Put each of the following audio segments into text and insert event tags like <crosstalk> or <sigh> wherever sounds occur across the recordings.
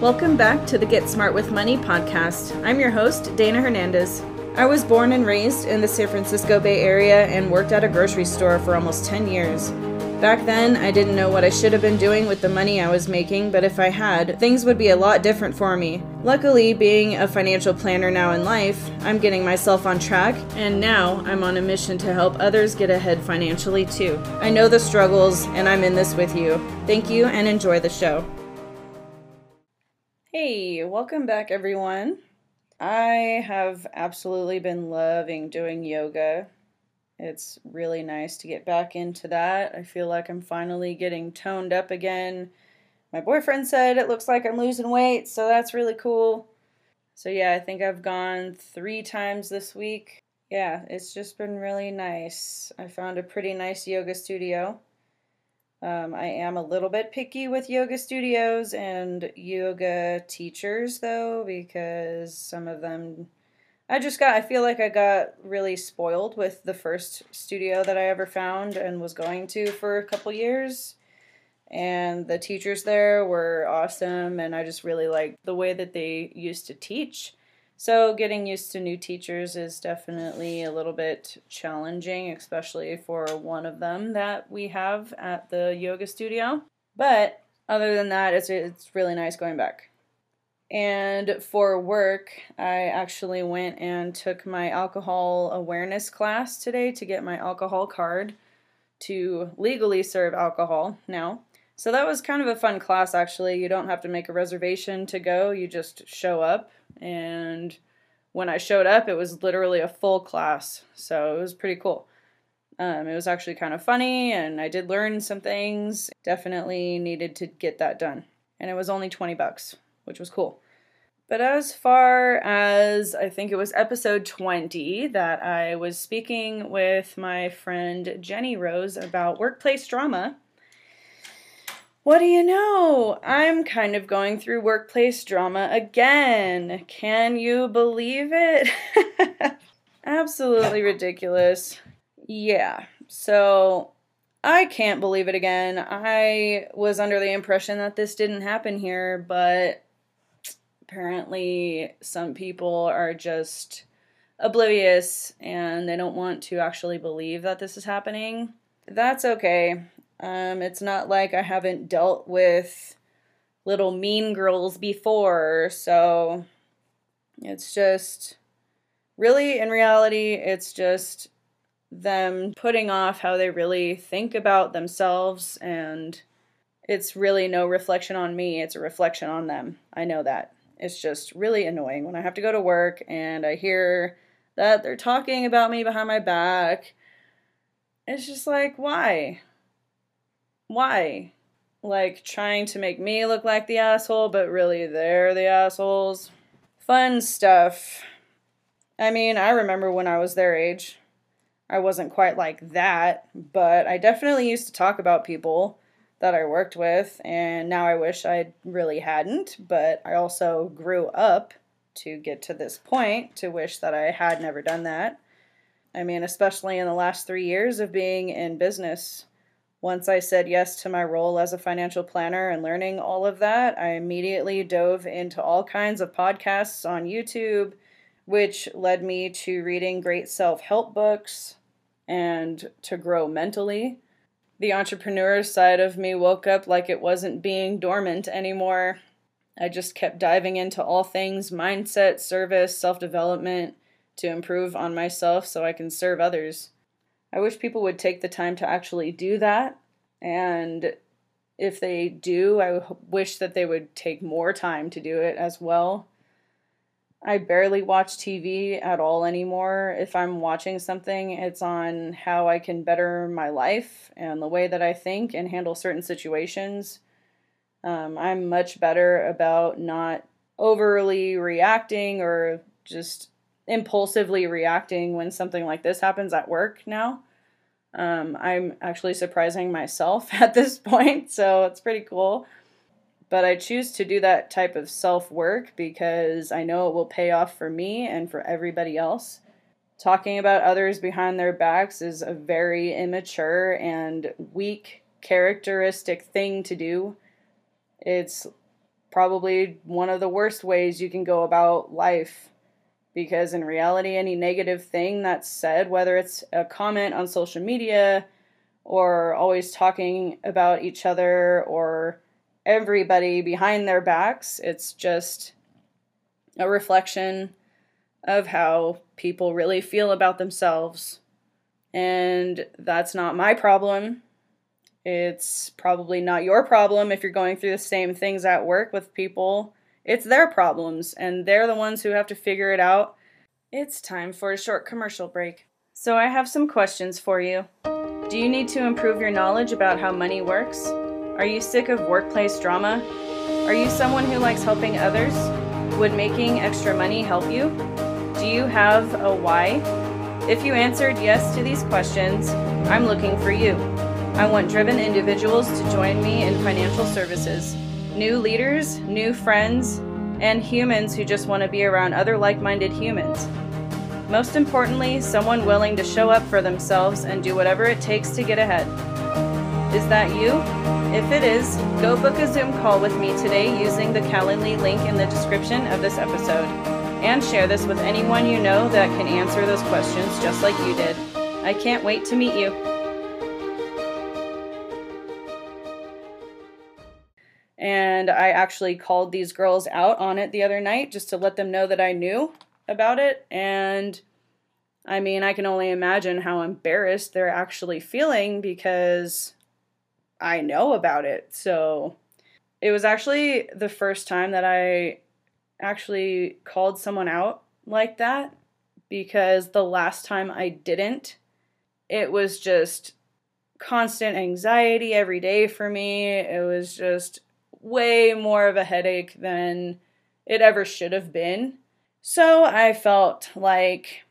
Welcome back to the Get Smart with Money podcast. I'm your host, Dayna Hernandez. I was born and raised in the San Francisco Bay Area and worked at a grocery store for almost 10 years. Back then, I didn't know what I should have been doing with the money I was making, but if I had, things would be a lot different for me. Luckily, being a financial planner now in life, I'm getting myself on track, and now I'm on a mission to help others get ahead financially too. I know the struggles, and I'm in this with you. Thank you and enjoy the show. Hey, welcome back, everyone. I have absolutely been loving doing yoga. It's really nice to get back into that. I feel like I'm finally getting toned up again. My boyfriend said it looks like I'm losing weight, so that's really cool. So, yeah, I think I've gone three times this week. Yeah, it's just been really nice. I found a pretty nice yoga studio. Um, I am a little bit picky with yoga studios and yoga teachers, though, because some of them I just got, I feel like I got really spoiled with the first studio that I ever found and was going to for a couple years. And the teachers there were awesome, and I just really liked the way that they used to teach. So, getting used to new teachers is definitely a little bit challenging, especially for one of them that we have at the yoga studio. But other than that, it's, it's really nice going back. And for work, I actually went and took my alcohol awareness class today to get my alcohol card to legally serve alcohol now. So that was kind of a fun class, actually. You don't have to make a reservation to go, you just show up. And when I showed up, it was literally a full class. So it was pretty cool. Um, it was actually kind of funny, and I did learn some things. Definitely needed to get that done. And it was only 20 bucks which was cool. But as far as I think it was episode 20 that I was speaking with my friend Jenny Rose about workplace drama. What do you know? I'm kind of going through workplace drama again. Can you believe it? <laughs> Absolutely ridiculous. Yeah. So I can't believe it again. I was under the impression that this didn't happen here, but apparently some people are just oblivious and they don't want to actually believe that this is happening. That's okay. Um, it's not like I haven't dealt with little mean girls before, so it's just really, in reality, it's just them putting off how they really think about themselves, and it's really no reflection on me, it's a reflection on them. I know that. It's just really annoying when I have to go to work and I hear that they're talking about me behind my back. It's just like, why? Why? Like trying to make me look like the asshole, but really they're the assholes. Fun stuff. I mean, I remember when I was their age. I wasn't quite like that, but I definitely used to talk about people that I worked with, and now I wish I really hadn't, but I also grew up to get to this point to wish that I had never done that. I mean, especially in the last three years of being in business. Once I said yes to my role as a financial planner and learning all of that, I immediately dove into all kinds of podcasts on YouTube, which led me to reading great self help books and to grow mentally the entrepreneur side of me woke up like it wasn't being dormant anymore. I just kept diving into all things mindset, service, self development to improve on myself so I can serve others. I wish people would take the time to actually do that. And if they do, I wish that they would take more time to do it as well. I barely watch TV at all anymore. If I'm watching something, it's on how I can better my life and the way that I think and handle certain situations. Um, I'm much better about not overly reacting or just impulsively reacting when something like this happens at work now. Um, I'm actually surprising myself <laughs> at this point, so it's pretty cool. But I choose to do that type of self work because I know it will pay off for me and for everybody else. Talking about others behind their backs is a very immature and weak characteristic thing to do. It's probably one of the worst ways you can go about life because in reality any negative thing that's said whether it's a comment on social media or always talking about each other or everybody behind their backs it's just a reflection of how people really feel about themselves. And that's not my problem. It's probably not your problem if you're going through the same things at work with people it's their problems, and they're the ones who have to figure it out. It's time for a short commercial break. So, I have some questions for you. Do you need to improve your knowledge about how money works? Are you sick of workplace drama? Are you someone who likes helping others? Would making extra money help you? Do you have a why? If you answered yes to these questions, I'm looking for you. I want driven individuals to join me in financial services new leaders, new friends, and humans who just want to be around other like minded humans. Most importantly, someone willing to show up for themselves and do whatever it takes to get ahead. Is that you? If it is, go book a Zoom call with me today using the Calendly link in the description of this episode. And share this with anyone you know that can answer those questions just like you did. I can't wait to meet you. And I actually called these girls out on it the other night just to let them know that I knew about it. And I mean, I can only imagine how embarrassed they're actually feeling because I know about it. So it was actually the first time that I actually called someone out like that because the last time I didn't, it was just constant anxiety every day for me. It was just way more of a headache than it ever should have been. So I felt like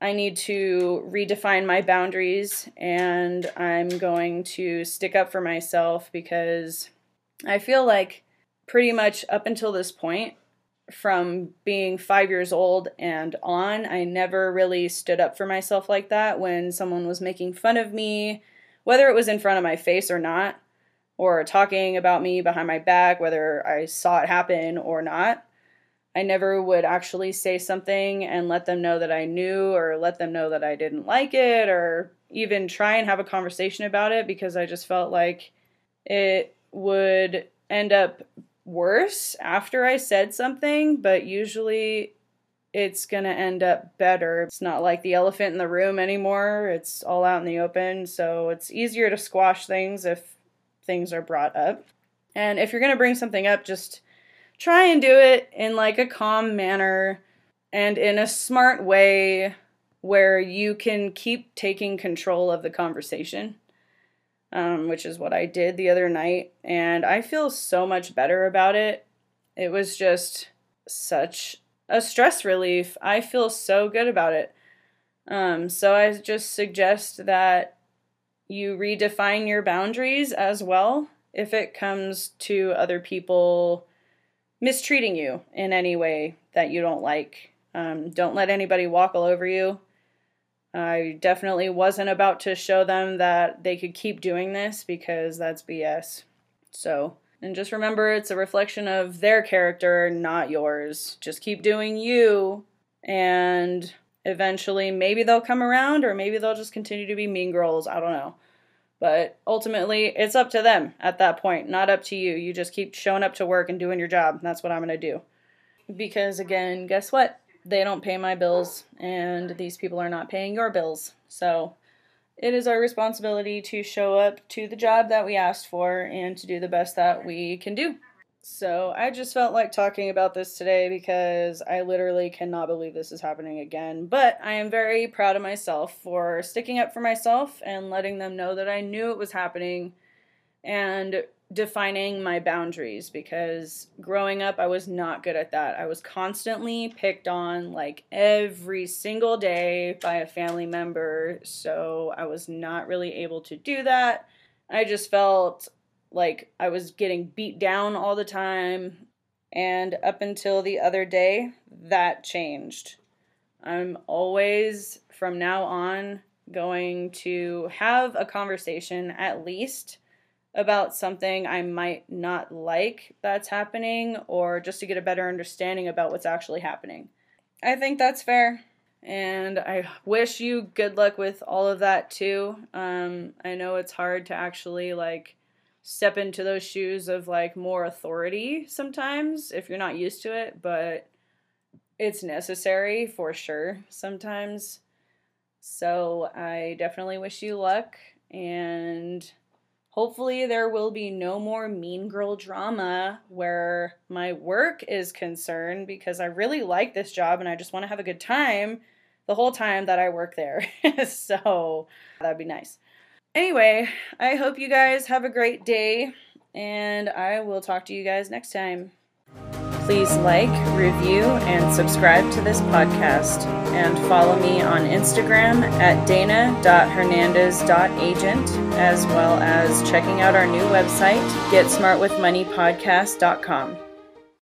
I need to redefine my boundaries and I'm going to stick up for myself because I feel like pretty much up until this point, from being five years old and on, I never really stood up for myself like that when someone was making fun of me, whether it was in front of my face or not or talking about me behind my back, whether I saw it happen or not. I never would actually say something and let them know that I knew or let them know that I didn't like it or even try and have a conversation about it because I just felt like it would end up worse after I said something, but usually it's going to end up better. It's not like the elephant in the room anymore. It's all out in the open, so it's easier to squash things if things are brought up. And if you're going to bring something up, just try and do it in like a calm manner and in a smart way where you can keep taking control of the conversation. Um, which is what I did the other night, and I feel so much better about it. It was just such a stress relief. I feel so good about it. Um, so I just suggest that you redefine your boundaries as well if it comes to other people mistreating you in any way that you don't like. Um, don't let anybody walk all over you. I definitely wasn't about to show them that they could keep doing this because that's BS. So, and just remember it's a reflection of their character, not yours. Just keep doing you, and eventually maybe they'll come around or maybe they'll just continue to be mean girls. I don't know. But ultimately, it's up to them at that point, not up to you. You just keep showing up to work and doing your job. That's what I'm going to do. Because again, guess what? They don't pay my bills, and these people are not paying your bills. So it is our responsibility to show up to the job that we asked for and to do the best that we can do. So I just felt like talking about this today because I literally cannot believe this is happening again. But I am very proud of myself for sticking up for myself and letting them know that I knew it was happening and defining my boundaries because growing up I was not good at that. I was constantly picked on like every single day by a family member, so I was not really able to do that. I just felt like I was getting beat down all the time. And up until the other day, that changed. I'm always, from now on, going to have a conversation at least about something I might not like that's happening or just to get a better understanding about what's actually happening. I think that's fair. And I wish you good luck with all of that too. Um, I know it's hard to actually like step into those shoes of like more authority sometimes if you're not used to it, but it's necessary for sure sometimes. So I definitely wish you luck and hopefully there will be no more mean girl drama where my work is concerned because I really like this job and I just want to have a good time the whole time that I work there. <laughs> so that'd be nice. Anyway, I hope you guys have a great day and I will talk to you guys next time. Please like, review, and subscribe to this podcast. And follow me on Instagram at dayna.hernandez.agent, as well as checking out our new website, getsmartwithmoneypodcast.com.